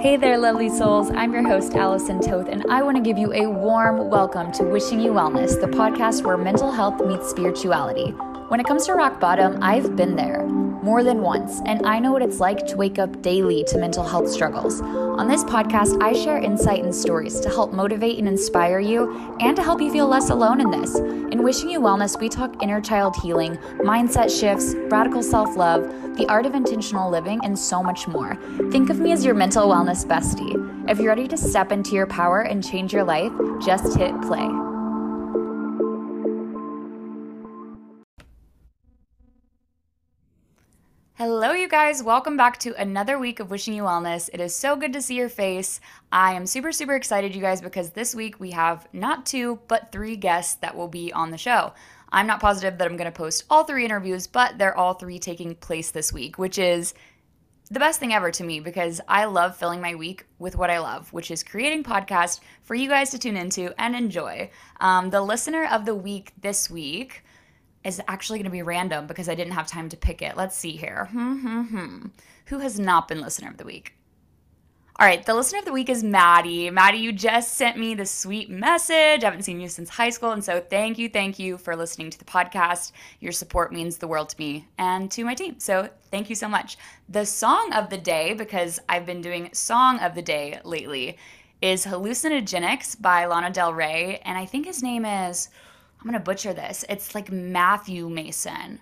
Hey there, lovely souls. I'm your host, Allison Toth, and I want to give you a warm welcome to Wishing You Wellness, the podcast where mental health meets spirituality. When it comes to rock bottom, I've been there more than once, and I know what it's like to wake up daily to mental health struggles. On this podcast, I share insight and stories to help motivate and inspire you and to help you feel less alone in this. In Wishing You Wellness, we talk inner child healing, mindset shifts, radical self love, the art of intentional living, and so much more. Think of me as your mental wellness bestie. If you're ready to step into your power and change your life, just hit play. Hello, you guys. Welcome back to another week of Wishing You Wellness. It is so good to see your face. I am super, super excited, you guys, because this week we have not two, but three guests that will be on the show. I'm not positive that I'm going to post all three interviews, but they're all three taking place this week, which is the best thing ever to me because I love filling my week with what I love, which is creating podcasts for you guys to tune into and enjoy. Um, the listener of the week this week is actually going to be random because I didn't have time to pick it. Let's see here. Hmm, hmm, hmm. Who has not been listener of the week? All right, the listener of the week is Maddie. Maddie, you just sent me the sweet message. I haven't seen you since high school. And so thank you, thank you for listening to the podcast. Your support means the world to me and to my team. So thank you so much. The song of the day, because I've been doing song of the day lately, is Hallucinogenics by Lana Del Rey. And I think his name is I'm gonna butcher this. It's like Matthew Mason.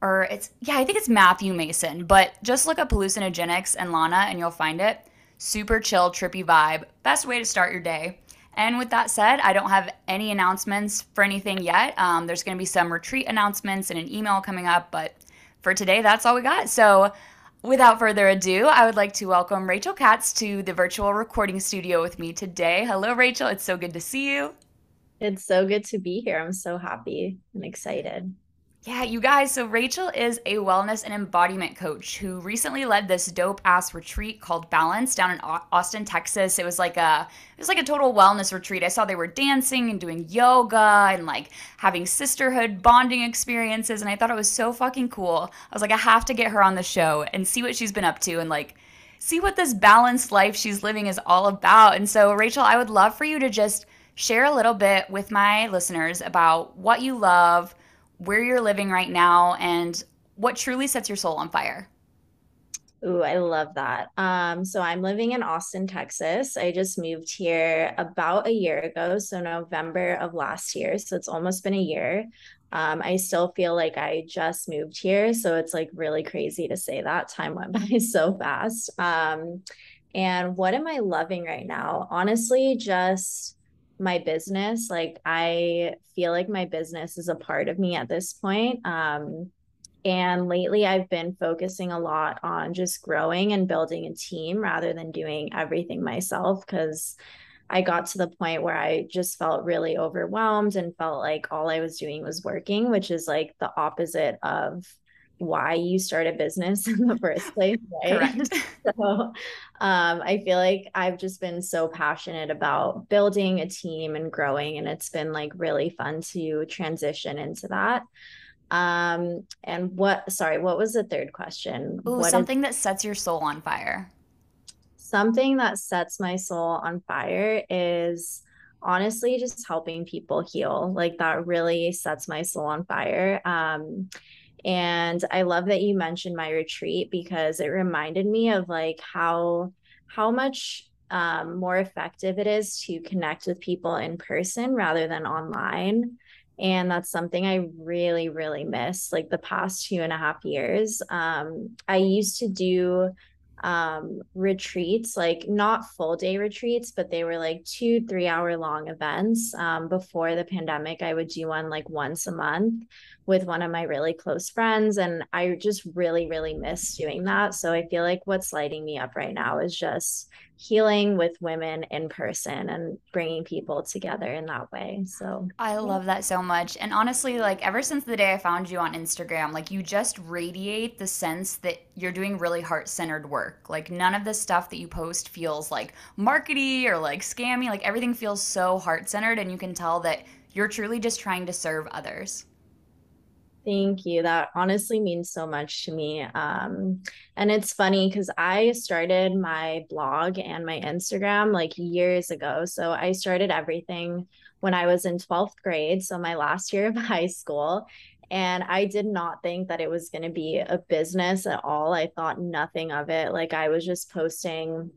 Or it's yeah, I think it's Matthew Mason. But just look up hallucinogenics and Lana and you'll find it. Super chill, trippy vibe. Best way to start your day. And with that said, I don't have any announcements for anything yet. Um, there's going to be some retreat announcements and an email coming up, but for today, that's all we got. So, without further ado, I would like to welcome Rachel Katz to the virtual recording studio with me today. Hello, Rachel. It's so good to see you. It's so good to be here. I'm so happy and excited. Yeah, you guys. So Rachel is a wellness and embodiment coach who recently led this dope ass retreat called Balance down in Austin, Texas. It was like a it was like a total wellness retreat. I saw they were dancing and doing yoga and like having sisterhood bonding experiences and I thought it was so fucking cool. I was like I have to get her on the show and see what she's been up to and like see what this balanced life she's living is all about. And so Rachel, I would love for you to just share a little bit with my listeners about what you love, where you're living right now, and what truly sets your soul on fire. Ooh, I love that. Um, so I'm living in Austin, Texas. I just moved here about a year ago, so November of last year. So it's almost been a year. Um, I still feel like I just moved here, so it's like really crazy to say that time went by so fast. Um, and what am I loving right now? Honestly, just my business like i feel like my business is a part of me at this point um and lately i've been focusing a lot on just growing and building a team rather than doing everything myself because i got to the point where i just felt really overwhelmed and felt like all i was doing was working which is like the opposite of why you start a business in the first place, right? so um, I feel like I've just been so passionate about building a team and growing, and it's been like really fun to transition into that. Um, and what, sorry, what was the third question? Ooh, what something is, that sets your soul on fire. Something that sets my soul on fire is honestly just helping people heal. Like that really sets my soul on fire. Um, and I love that you mentioned my retreat because it reminded me of like how how much um, more effective it is to connect with people in person rather than online. And that's something I really, really miss like the past two and a half years. Um, I used to do um retreats like not full day retreats but they were like two three hour long events um before the pandemic i would do one like once a month with one of my really close friends. And I just really, really miss doing that. So I feel like what's lighting me up right now is just healing with women in person and bringing people together in that way. So I love that so much. And honestly, like ever since the day I found you on Instagram, like you just radiate the sense that you're doing really heart centered work. Like none of the stuff that you post feels like markety or like scammy. Like everything feels so heart centered. And you can tell that you're truly just trying to serve others. Thank you. That honestly means so much to me. Um, and it's funny because I started my blog and my Instagram like years ago. So I started everything when I was in 12th grade, so my last year of high school. And I did not think that it was going to be a business at all. I thought nothing of it. Like I was just posting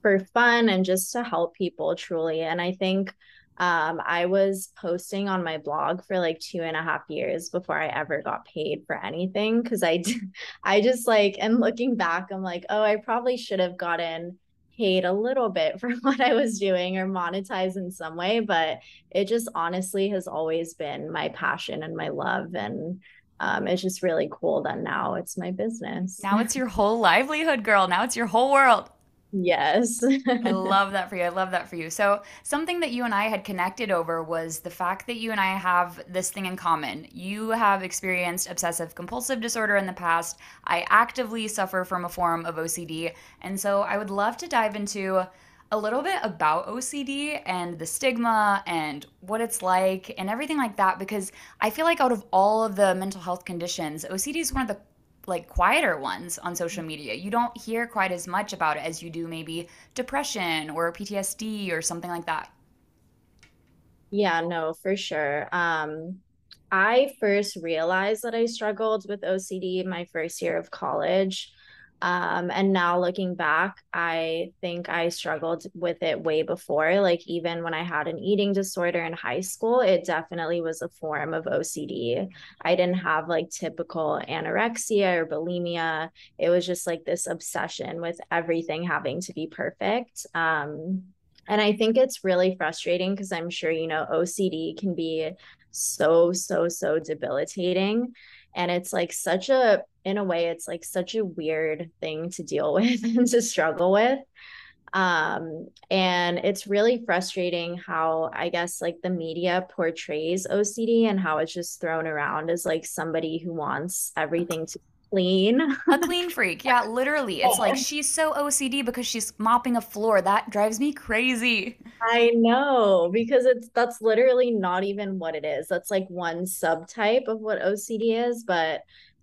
for fun and just to help people truly. And I think um, I was posting on my blog for like two and a half years before I ever got paid for anything because I, I just like, and looking back, I'm like, oh, I probably should have gotten paid a little bit for what I was doing or monetized in some way, but it just honestly has always been my passion and my love. And um, it's just really cool that now it's my business. Now it's your whole livelihood, girl. Now it's your whole world. Yes. I love that for you. I love that for you. So, something that you and I had connected over was the fact that you and I have this thing in common. You have experienced obsessive compulsive disorder in the past. I actively suffer from a form of OCD. And so, I would love to dive into a little bit about OCD and the stigma and what it's like and everything like that because I feel like out of all of the mental health conditions, OCD is one of the like quieter ones on social media. You don't hear quite as much about it as you do maybe depression or PTSD or something like that. Yeah, no, for sure. Um, I first realized that I struggled with OCD my first year of college. Um, and now looking back, I think I struggled with it way before. Like, even when I had an eating disorder in high school, it definitely was a form of OCD. I didn't have like typical anorexia or bulimia. It was just like this obsession with everything having to be perfect. Um, and I think it's really frustrating because I'm sure, you know, OCD can be so, so, so debilitating. And it's like such a in a way it's like such a weird thing to deal with and to struggle with. Um and it's really frustrating how i guess like the media portrays ocd and how it's just thrown around as like somebody who wants everything to clean a clean freak yeah literally it's like she's so ocd because she's mopping a floor that drives me crazy i know because it's that's literally not even what it is that's like one subtype of what ocd is but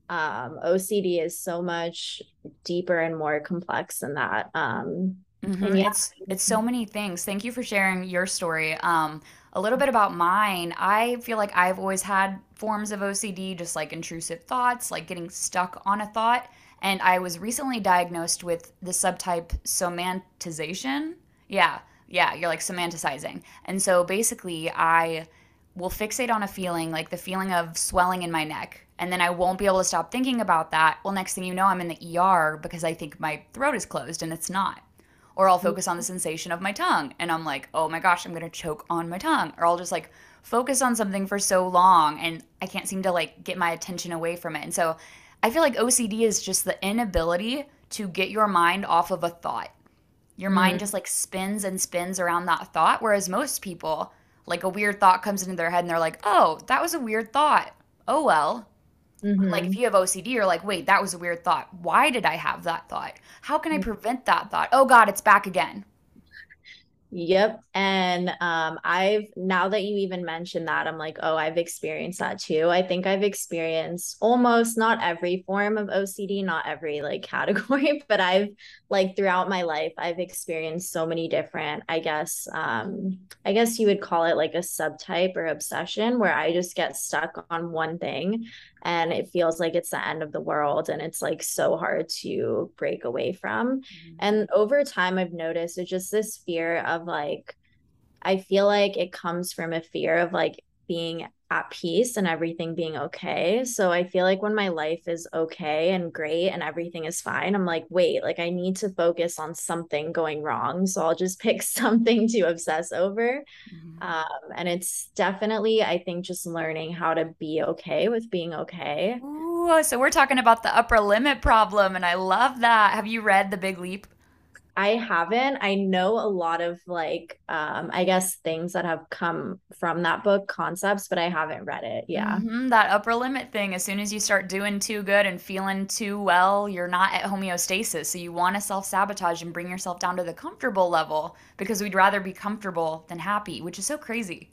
um, OCD is so much deeper and more complex than that. Um, mm-hmm. and yeah. It's it's so many things. Thank you for sharing your story. Um, a little bit about mine. I feel like I've always had forms of OCD, just like intrusive thoughts, like getting stuck on a thought. And I was recently diagnosed with the subtype somatization. Yeah, yeah, you're like semanticizing. And so basically, I will fixate on a feeling, like the feeling of swelling in my neck and then I won't be able to stop thinking about that. Well, next thing you know, I'm in the ER because I think my throat is closed and it's not. Or I'll focus on the sensation of my tongue and I'm like, oh my gosh, I'm gonna choke on my tongue. Or I'll just like focus on something for so long and I can't seem to like get my attention away from it. And so I feel like OCD is just the inability to get your mind off of a thought. Your mm-hmm. mind just like spins and spins around that thought. Whereas most people, like a weird thought comes into their head and they're like, oh, that was a weird thought. Oh well, Mm-hmm. Like if you have OCD, you're like, wait, that was a weird thought. Why did I have that thought? How can I mm. prevent that thought? Oh God, it's back again. Yep. And um, I've now that you even mentioned that, I'm like, oh, I've experienced that too. I think I've experienced almost not every form of OCD, not every like category, but I've like throughout my life, I've experienced so many different, I guess, um, I guess you would call it like a subtype or obsession where I just get stuck on one thing and it feels like it's the end of the world and it's like so hard to break away from mm-hmm. and over time i've noticed it's just this fear of like i feel like it comes from a fear of like being at peace and everything being okay. So I feel like when my life is okay and great and everything is fine, I'm like, wait, like I need to focus on something going wrong. So I'll just pick something to obsess over. Mm-hmm. Um, and it's definitely, I think, just learning how to be okay with being okay. Ooh, so we're talking about the upper limit problem. And I love that. Have you read The Big Leap? I haven't. I know a lot of like um I guess things that have come from that book, concepts, but I haven't read it. Yeah. Mm-hmm, that upper limit thing. As soon as you start doing too good and feeling too well, you're not at homeostasis. So you want to self-sabotage and bring yourself down to the comfortable level because we'd rather be comfortable than happy, which is so crazy.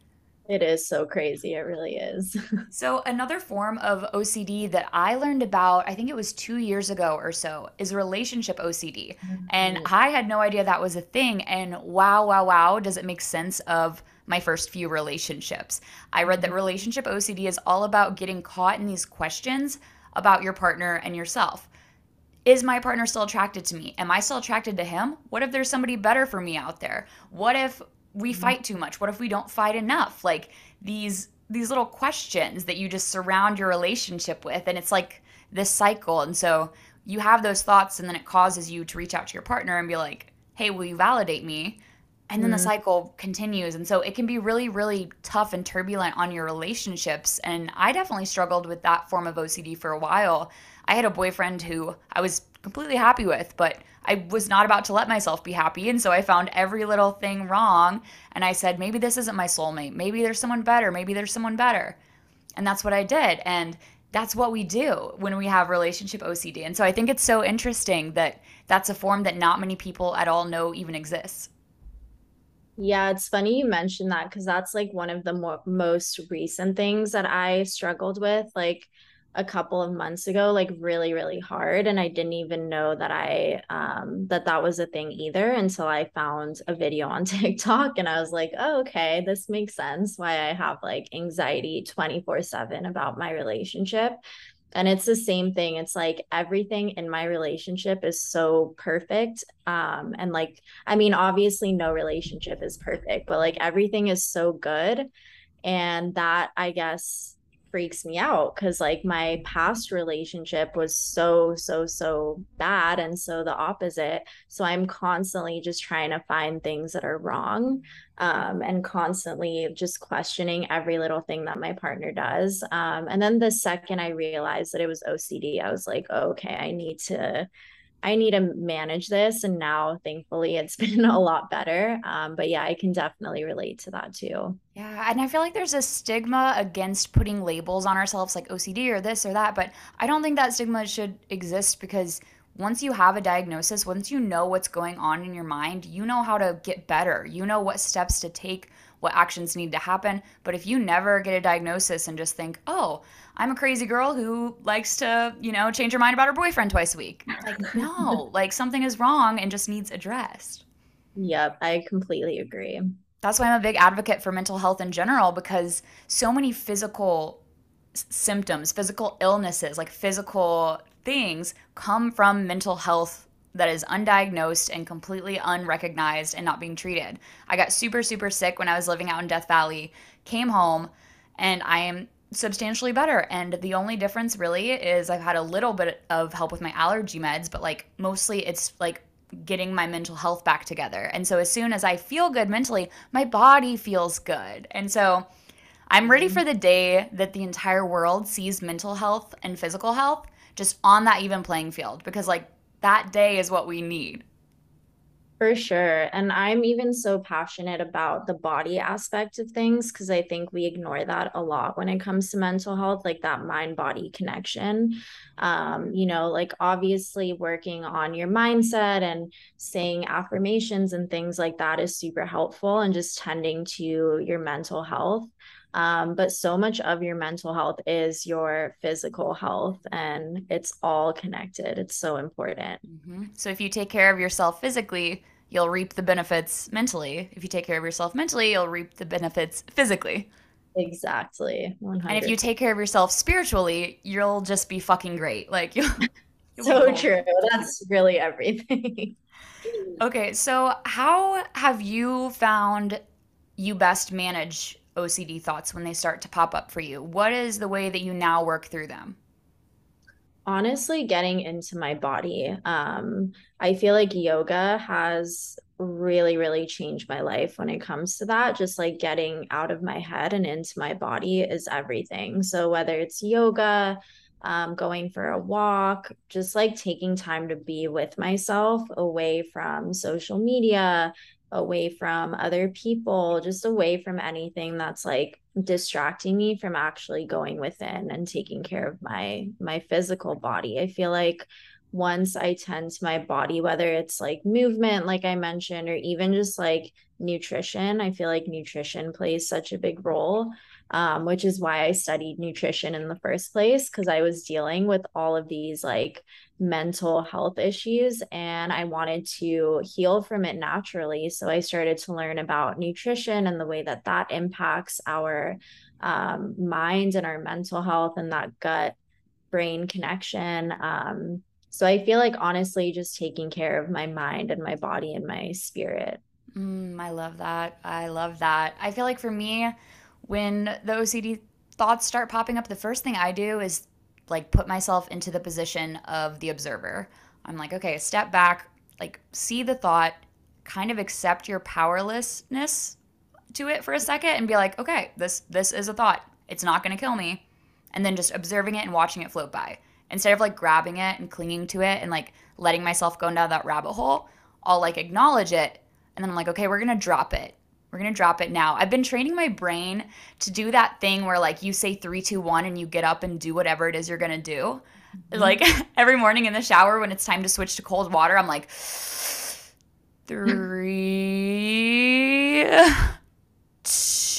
It is so crazy. It really is. So, another form of OCD that I learned about, I think it was two years ago or so, is relationship OCD. And Mhm. I had no idea that was a thing. And wow, wow, wow, does it make sense of my first few relationships? I read that relationship OCD is all about getting caught in these questions about your partner and yourself. Is my partner still attracted to me? Am I still attracted to him? What if there's somebody better for me out there? What if we mm-hmm. fight too much? What if we don't fight enough? Like these these little questions that you just surround your relationship with and it's like this cycle. And so you have those thoughts and then it causes you to reach out to your partner and be like, "Hey, will you validate me?" And then the Mhm. cycle continues. And so it can be really really tough and turbulent on your relationships. And I definitely struggled with that form of OCD for a while I had a boyfriend who I was completely happy with, but I was not about to let myself be happy. And so I found every little thing wrong. And I said, maybe this isn't my soulmate. Maybe there's someone better. Maybe there's someone better. And that's what I did. And that's what we do when we have relationship OCD. And so I think it's so interesting that that's a form that not many people at all know even exists. Yeah, it's funny you mentioned that because that's like one of the mo most recent things that I struggled with like a couple of months ago, like really, really hard. And I didn't even know that I um that that was a thing either until I found a video on TikTok and I was like, oh, okay, this makes sense why I have like anxiety 24/7 about my relationship. And it's the same thing. It's like everything in my relationship is so perfect. Um, and like, I mean, obviously, no relationship is perfect, but like everything is so good. And that, I guess, freaks me out because like my past relationship was so, so, so bad. And so the opposite. So I'm constantly just trying to find things that are wrong um, and constantly just questioning every little thing that my partner does. Um, and then the second I realized that it was OCD, I was like, oh, okay, I need to I need to manage this. And now, thankfully, it's been a lot better. Um, but yeah, I can definitely relate to that too. Yeah, and I feel like there's a stigma against putting labels on ourselves like OCD or this or that, but I don't think that stigma should exist because once you have a diagnosis, once you know what's going on in your mind, you know how to get better. You know what steps to take, what actions need to happen. But if you never get a diagnosis and just think, "Oh, I'm a crazy girl who likes to, you know, change her mind about her boyfriend twice a week." Like, no, like something is wrong and just needs addressed. Yep, I completely agree. That's why I'm a big advocate for mental health in general because so many physical s- symptoms, physical illnesses, like physical things come from mental health that is undiagnosed and completely unrecognized and not being treated. I got super, super sick when I was living out in Death Valley, came home, and I am substantially better. And the only difference really is I've had a little bit of help with my allergy meds, but like mostly it's like getting my mental health back together. And so as soon as I feel good mentally, my body feels good. And so I'm ready Mhm. for the day that the entire world sees mental health and physical health just on that even playing field because like that day is what we need. For sure. And I'm even so passionate about the body aspect of things because I think we ignore that a lot when it comes to mental health, like that mind body connection. Um, you know, like obviously working on your mindset and saying affirmations and things like that is super helpful and just tending to your mental health. Um, but so much of your mental health is your physical health and it's all connected. It's so important. hmm So if you take care of yourself physically, you'll reap the benefits mentally. If you take care of yourself mentally, you'll reap the benefits physically. Exactly. And if you take care of yourself spiritually, you'll just be fucking great. Like you'll you'll So true. That's really everything. Okay, so how have you found you best manage OCD thoughts when they start to pop up for you? What is the way that you now work through them? Honestly, getting into my body. Um, I feel like yoga has really, really changed my life when it comes to that. Just like getting out of my head and into my body is everything. So whether it's yoga, um, going for a walk, just like taking time to be with myself away from social media, away from other people, just away from anything that's like distracting me from actually going within and taking care of my my physical body. I feel like once I tend to my body, whether it's like movement, like I mentioned, or even just like nutrition, I feel like nutrition plays such a big role, um, which is why I studied nutrition in the first place, because I was dealing with all of these like mental health issues and I wanted to heal from it naturally. So I started to learn about nutrition and the way that that impacts our um, mind and our mental health and that gut brain connection. Um, so I feel like honestly, just taking care of my mind and my body and my spirit. Mm, I love that. I love that. I feel like for me, when the OCD thoughts start popping up, the first thing I do is like put myself into the position of the observer. I'm like, okay, step back, like see the thought, kind of accept your powerlessness to it for a second and be like, okay, this this is a thought. It's not going to kill me. And then just observing it and watching it float by instead of like grabbing it and clinging to it and like letting myself go down that rabbit hole, I'll like acknowledge it and then I'm like, okay, we're gonna drop it. We're gonna drop it now. I've been training my brain to do that thing where like you say three, two, one, and you get up and do whatever it is you're gonna do. Mm-hmm. Like every morning in the shower when it's time to switch to cold water, I'm like, three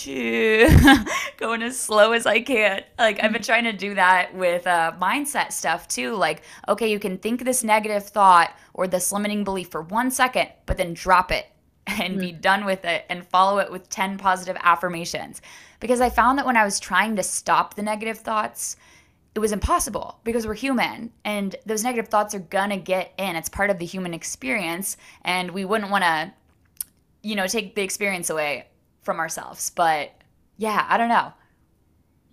to going as slow as I can. Like I've been trying to do that with uh, mindset stuff too. Like, okay, you can think this negative thought or this limiting belief for one second, but then drop it and be mm. done with it and follow it with 10 positive affirmations. Because I found that when I was trying to stop the negative thoughts, it was impossible because we're human and those negative thoughts are gonna get in. It's part of the human experience and we wouldn't wanna, you know, take the experience away from ourselves. But yeah, I don't know.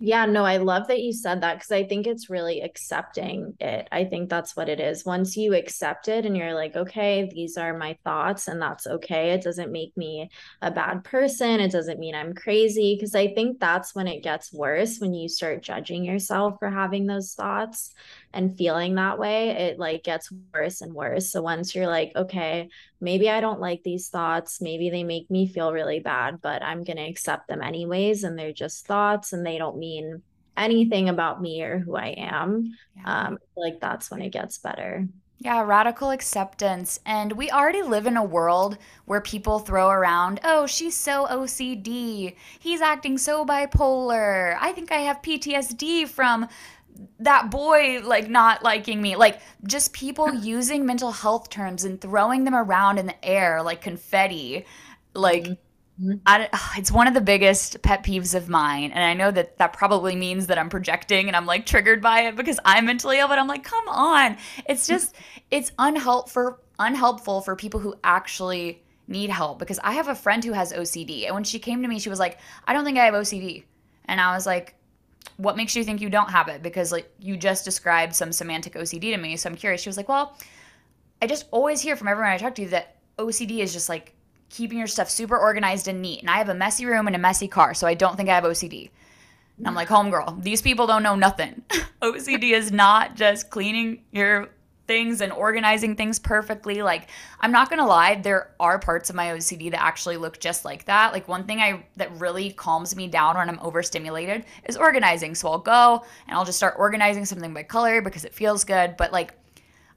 Yeah, no, I love that you said that because I think it's really accepting it. I think that's what it is. Once you accept it and you're like, okay, these are my thoughts and that's okay. It doesn't make me a bad person. It doesn't mean I'm crazy. Because I think that's when it gets worse when you start judging yourself for having those thoughts and feeling that way, it like gets worse and worse. So once you're like, okay, maybe I don't like these thoughts, maybe they make me feel really bad, but I'm going to accept them anyways. And they're just thoughts and they don't mean anything about me or who I am. Yeah. Um, like that's when it gets better. Yeah, radical acceptance. And we already live in a world where people throw around, oh, she's so OCD. He's acting so bipolar. I think I have PTSD from that boy like not liking me. Like just people using mental health terms and throwing them around in the air like confetti. Like mm-hmm. I, it's one of the biggest pet peeves of mine. And i know that that probably means that i'm projecting and i'm like triggered by it because i'm mentally ill but i'm like come on. It's just it's unhelpful unhelpful for people who actually need help because i have a friend who has ocd and when she came to me she was like i don't think i have ocd and i was like what makes you think you don't have it? Because like you just described some somatic OCD to me. So I'm curious. She was like, well, I just always hear from everyone I talk to that OCD is just like keeping your stuff super organized and neat. And I have a messy room and a messy car, so I don't think I have OCD. And I'm like, homegirl, these people don't know nothing. OCD is not just cleaning your things and organizing things perfectly. Like, I'm not gonna lie, there are parts of my OCD that actually look just like that. Like, one thing I that really calms me down when I'm overstimulated is organizing. So I'll go and I'll just start organizing something by color because it feels good. But like,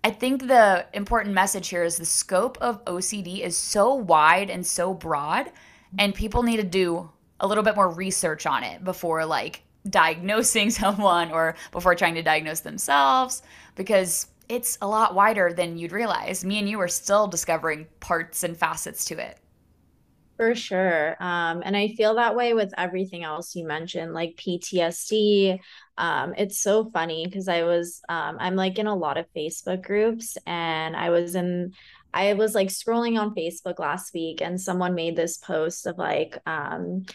I think the important message here is the scope of OCD is so wide and so broad, and people need to do a little bit more research on it before like diagnosing someone or before trying to diagnose themselves because it's a lot wider than you'd realize. Me and you are still discovering parts and facets to it. For sure. Um, and I feel that way with everything else you mentioned, like PTSD. Um, it's so funny because I was, um, I'm like in a lot of Facebook groups and I was in, I was like scrolling on Facebook last week and someone made this post of like, um,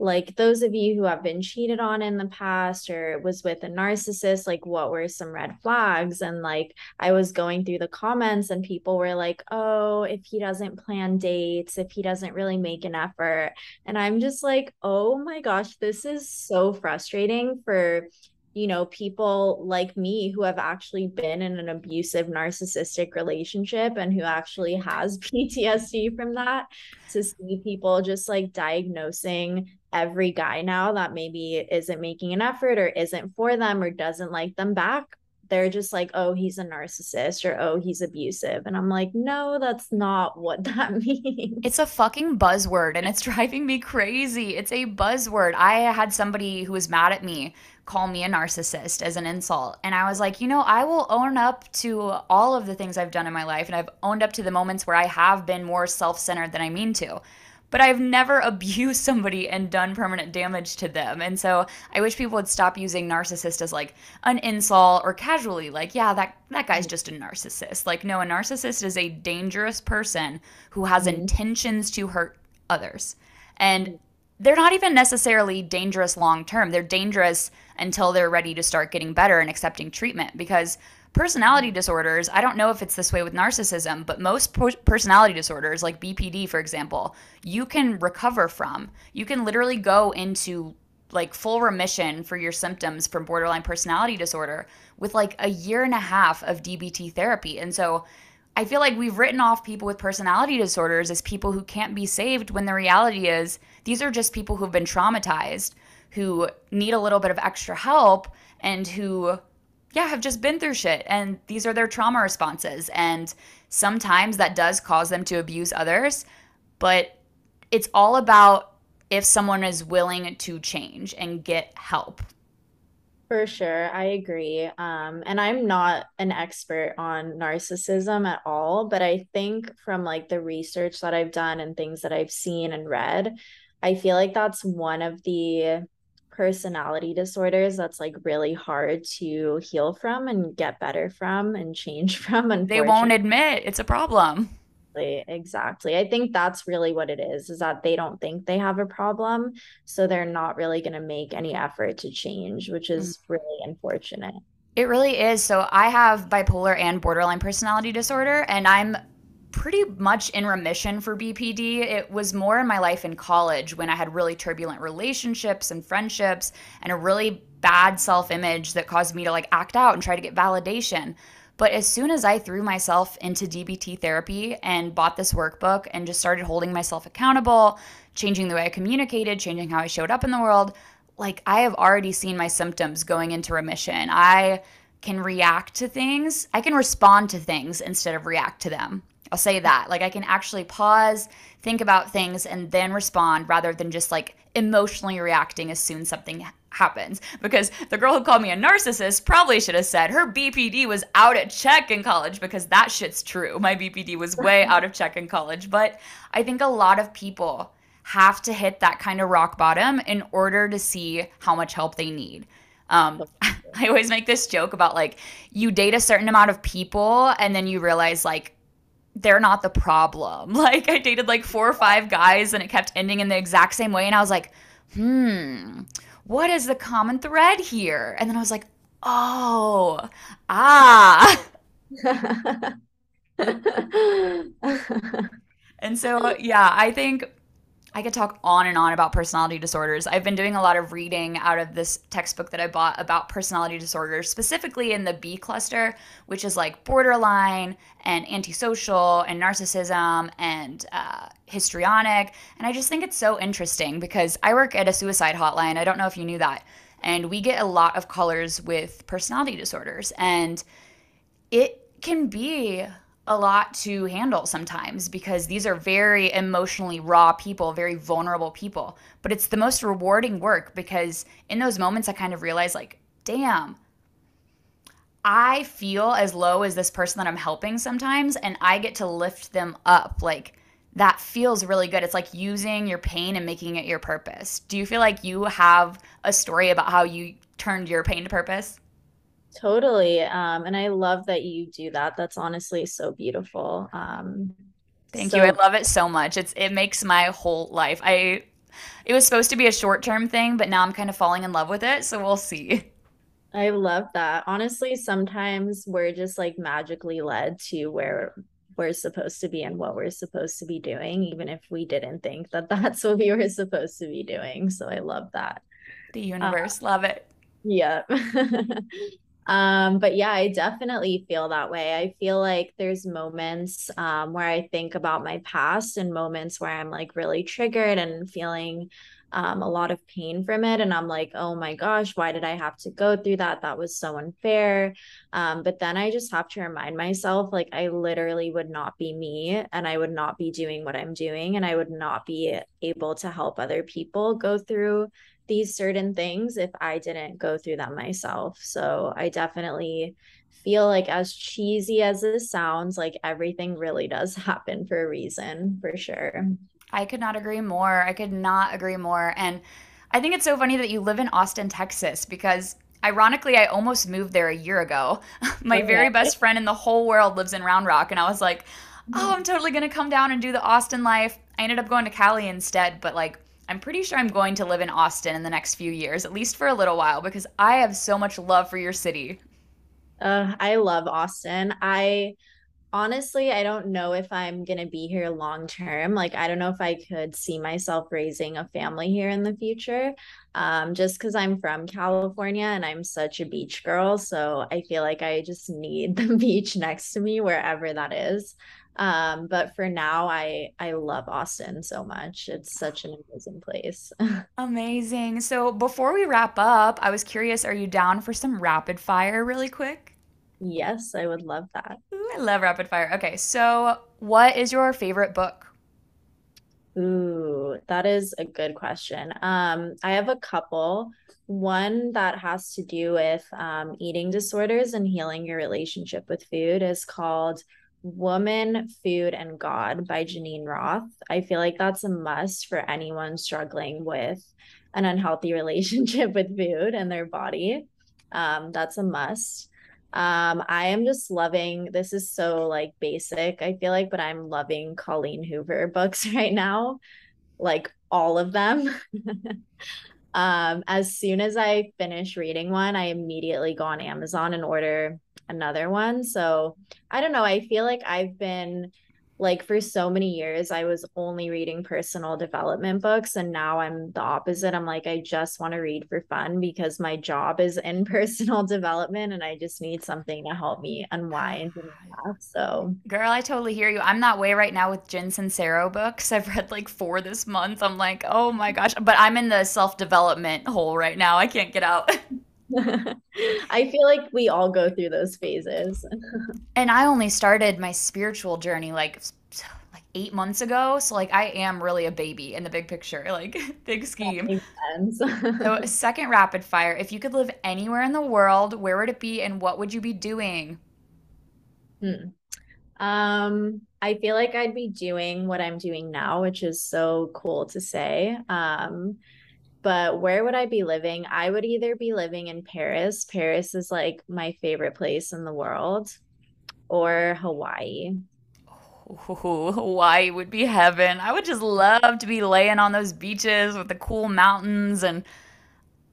like those of you who have been cheated on in the past or was with a narcissist like what were some red flags? And like i was going through the comments and people were like oh if he doesn't plan dates if he doesn't really make an effort. And i'm just like oh my gosh this is so frustrating for you know, people like me who have actually been in an abusive narcissistic relationship and who actually has PTSD from that to see people just like diagnosing every guy now that maybe isn't making an effort or isn't for them or doesn't like them back they're just like, oh, he's a narcissist or oh, he's abusive. And I'm like, no, that's not what that means. It's a fucking buzzword and it's driving me crazy. It's a buzzword. I had somebody who was mad at me call me a narcissist as an insult. And I was like, you know, I will own up to all of the things I've done in my life. And I've owned up to the moments where I have been more self centered than I mean to but I've never abused somebody and done permanent damage to them. And so I wish people would stop using narcissist as like an insult or casually like, yeah, that that guy's just a narcissist. Like no, a narcissist is a dangerous person who has mm-hmm. intentions to hurt others. And they're not even necessarily dangerous long term. They're dangerous until they're ready to start getting better and accepting treatment because personality disorders, I don't know if it's this way with narcissism, but most personality disorders, like BPD, for example, you can recover from. You can literally go into like full remission for your symptoms from borderline personality disorder with like a year and a half of DBT therapy. And so I feel like we've written off people with personality disorders as people who can't be saved when the reality is these are just people who've been traumatized, who need a little bit of extra help, and who yeah, have just been through shit and these are their trauma responses. And sometimes that does cause them to abuse others, but it's all about if someone is willing to change and get help. For sure, I agree. Um, and I'm not an expert on narcissism at all, but I think from like the research that I've done and things that I've seen and read, I feel like that's one of the personality disorders that's like really hard to heal from and get better from and change from and they won't admit it's a problem. Exactly. I think that's really what it is is that they don't think they have a problem so they're not really going to make any effort to change which is mm. really unfortunate. It really is. So i have bipolar and borderline personality disorder and i'm pretty much in remission for BPD. It was more in my life in college when I had really turbulent relationships and friendships and a really bad self image that caused me to like act out and try to get validation. But as soon as I threw myself into DBT therapy and bought this workbook and just started holding myself accountable, changing the way I communicated, changing how I showed up in the world, like I have already seen my symptoms going into remission. I can react to things, I can respond to things instead of react to them. I'll say that. Like I can actually pause, think about things, and then respond rather than just like emotionally reacting as soon as something happens. Because the girl who called me a narcissist probably should have said her BPD was out at check in college because that shit's true. My BPD was way out of check in college. But I think a lot of people have to hit that kind of rock bottom in order to see how much help they need. Um, I always make this joke about like you date a certain amount of people and then you realize like they're not the problem. Like I dated like four or five guys and it kept ending in the exact same way and I was like, "Hmm, what is the common thread here?" And then I was like, "Oh, ah." and so yeah, I think I could talk on and on about personality disorders. I've been doing a lot of reading out of this textbook that I bought about personality disorders, specifically in the B cluster, which is like borderline and antisocial and narcissism and uh, histrionic. And I just think it's so interesting because I work at a suicide hotline. I don't know if you knew that. And we get a lot of callers with personality disorders. And it can be a lot to handle sometimes because these are very emotionally raw people, very vulnerable people. But it's the most rewarding work because in those moments, I kind of realize, like, damn, I feel as low as this person that I'm helping sometimes, and I get to lift them up. Like, that feels really good. It's like using your pain and making it your purpose. Do you feel like you have a story about how you turned your pain to purpose? Totally. Um, and I love that you do that. That's honestly so beautiful. Um, Thank so- you. I love it so much. It's it makes my whole life. I it was supposed to be a short term thing, but now I'm kind of falling in love with it. So we'll see. I love that. Honestly, sometimes we're just like magically led to where we're supposed to be and what we're supposed to be doing, even if we didn't think that that's what we were supposed to be doing. So I love that. The universe, uh, love it. Yeah. Um, but yeah, I definitely feel that way. I feel like there's moments um, where I think about my past and moments where I'm like really triggered and feeling um, a lot of pain from it. And I'm like, oh my gosh, why did I have to go through that? That was so unfair. Um, but then I just have to remind myself, like, I literally would not be me and I would not be doing what I'm doing and I would not be able to help other people go through these certain things if I didn't go through them myself. So I definitely feel like as cheesy as this sounds, like everything really does happen for a reason, for sure. I could not agree more. I could not agree more. And I think it's so funny that you live in Austin, Texas, because ironically, I almost moved there a year ago. My oh, very best friend in the whole world lives in Round Rock, and I was like, oh, mm-hmm. I'm totally going to come down and do the Austin life. I ended up going to Cali instead, but like, I'm pretty sure I'm going to live in Austin in the next few years, at least for a little while, because I have so much love for your city. Uh, I love Austin. I honestly, I don't know if I'm going to be here long term. Like, I don't know if I could see myself raising a family here in the future, um, just because I'm from California and I'm such a beach girl. So I feel like I just need the beach next to me wherever that is. Um, but for now, I I love Austin so much. It's such an amazing place. Amazing. So before we wrap up, I was curious, are you down for some rapid fire really quick? Yes, I would love that. Ooh, I love rapid fire. Okay, so what is your favorite book? Ooh, that is a good question. Um, I have a couple. One that has to do with um, eating disorders and healing your relationship with food is called Woman, Food, and God by Geneen Roth. I feel like that's a must for anyone struggling with an unhealthy relationship with food and their body. Um, that's a must. Um, I am just loving this is so like basic, I feel like, but I'm loving Colleen Hoover books right now, like all of them. um, as soon as I finish reading one, I immediately go on Amazon and order another one. So I don't know. I feel like I've been like for so many years i was only reading personal development books and now i'm the opposite. I'm like i just want to read for fun because my job is in personal development and i just need something to help me unwind and laugh so. Girl i totally hear you. I'm that way right now with jen sincero books. I've read like four this month. I'm like oh my gosh but i'm in the self-development hole right now. I can't get out I feel like we all go through those phases. and I only started my spiritual journey like like 8 months ago, so like I am really a baby in the big picture, like big scheme. so second rapid fire, if you could live anywhere in the world, where would it be and what would you be doing? Hmm. Um I feel like I'd be doing what I'm doing now, which is so cool to say. Um but where would I be living? I would either be living in Paris. Paris is like my favorite place in the world, or Hawaii. Ooh, Hawaii would be heaven. I would just love to be laying on those beaches with the cool mountains and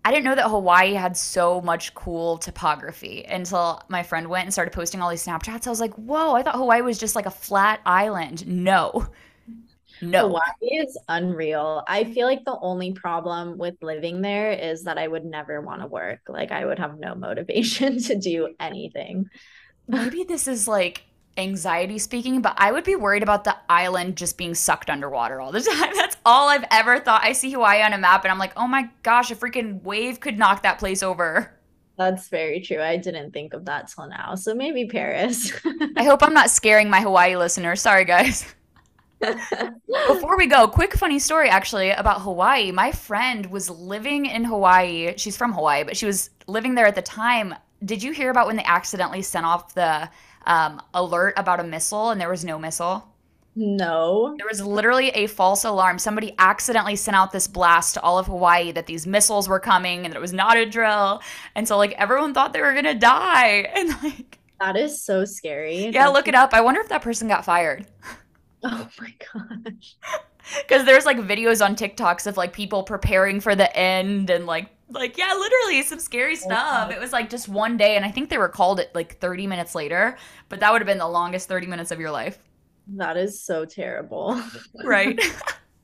I didn't know that Hawaii had so much cool topography until my friend went and started posting all these Snapchats. I was like, whoa, I thought Hawaii was just like a flat island. No, no. Hawaii is unreal. I feel like the only problem with living there is that I would never want to work. Like I would have no motivation to do anything. Maybe this is like anxiety speaking, but I would be worried about the island just being sucked underwater all the time. That's all I've ever thought. I see Hawaii on a map and I'm like, oh my gosh, a freaking wave could knock that place over. That's very true. I didn't think of that till now. So maybe Paris. I hope I'm not scaring my Hawaii listeners. Sorry, guys. Before we go, quick funny story actually about Hawaii. My friend was living in Hawaii. She's from Hawaii, but she was living there at the time. Did you hear about when they accidentally sent off the um, alert about a missile and there was no missile? No. There was literally a false alarm. Somebody accidentally sent out this blast to all of Hawaii that these missiles were coming and that it was not a drill. And so like everyone thought they were going to die. And like that is so scary. Yeah, look it up. I wonder if that person got fired. Oh my gosh. Because there's like videos on TikToks of like people preparing for the end and like like yeah, literally some scary oh stuff. It was like just one day and I think they were called it like 30 minutes later, but that would have been the longest 30 minutes of your life. That is so terrible. right.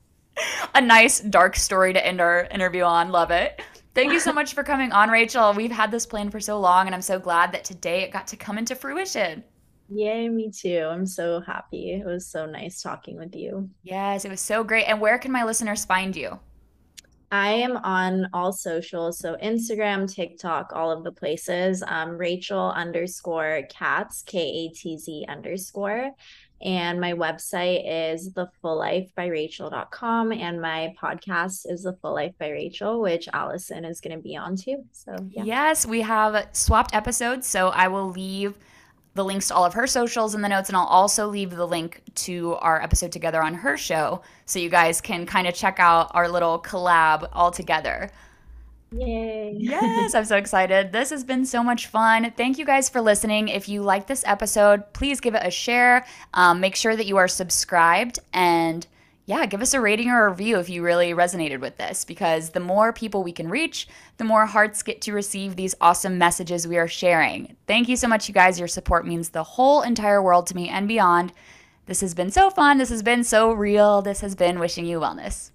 A nice dark story to end our interview on. Love it. Thank you so much for coming on, Rachel. We've had this plan for so long, and I'm so glad that today it got to come into fruition. Yay, me too. I'm so happy. It was so nice talking with you. Yes, it was so great. And where can my listeners find you? I am on all socials, so Instagram, TikTok, all of the places. Um, Rachel underscore Katz, K A T Z underscore. And my website is thefullifebyrachel.com. And my podcast is The Full Life by Rachel, which Allison is going to be on too. So, yeah. Yes, we have swapped episodes. So I will leave the links to all of her socials in the notes, and I'll also leave the link to our episode together on her show so you guys can kind of check out our little collab all together. Yay. yes, I'm so excited. This has been so much fun. Thank you guys for listening. If you like this episode, please give it a share. Um, make sure that you are subscribed and yeah, give us a rating or a review if you really resonated with this because the more people we can reach, the more hearts get to receive these awesome messages we are sharing. Thank you so much, you guys. Your support means the whole entire world to me and beyond. This has been so fun. This has been so real. This has been wishing you wellness.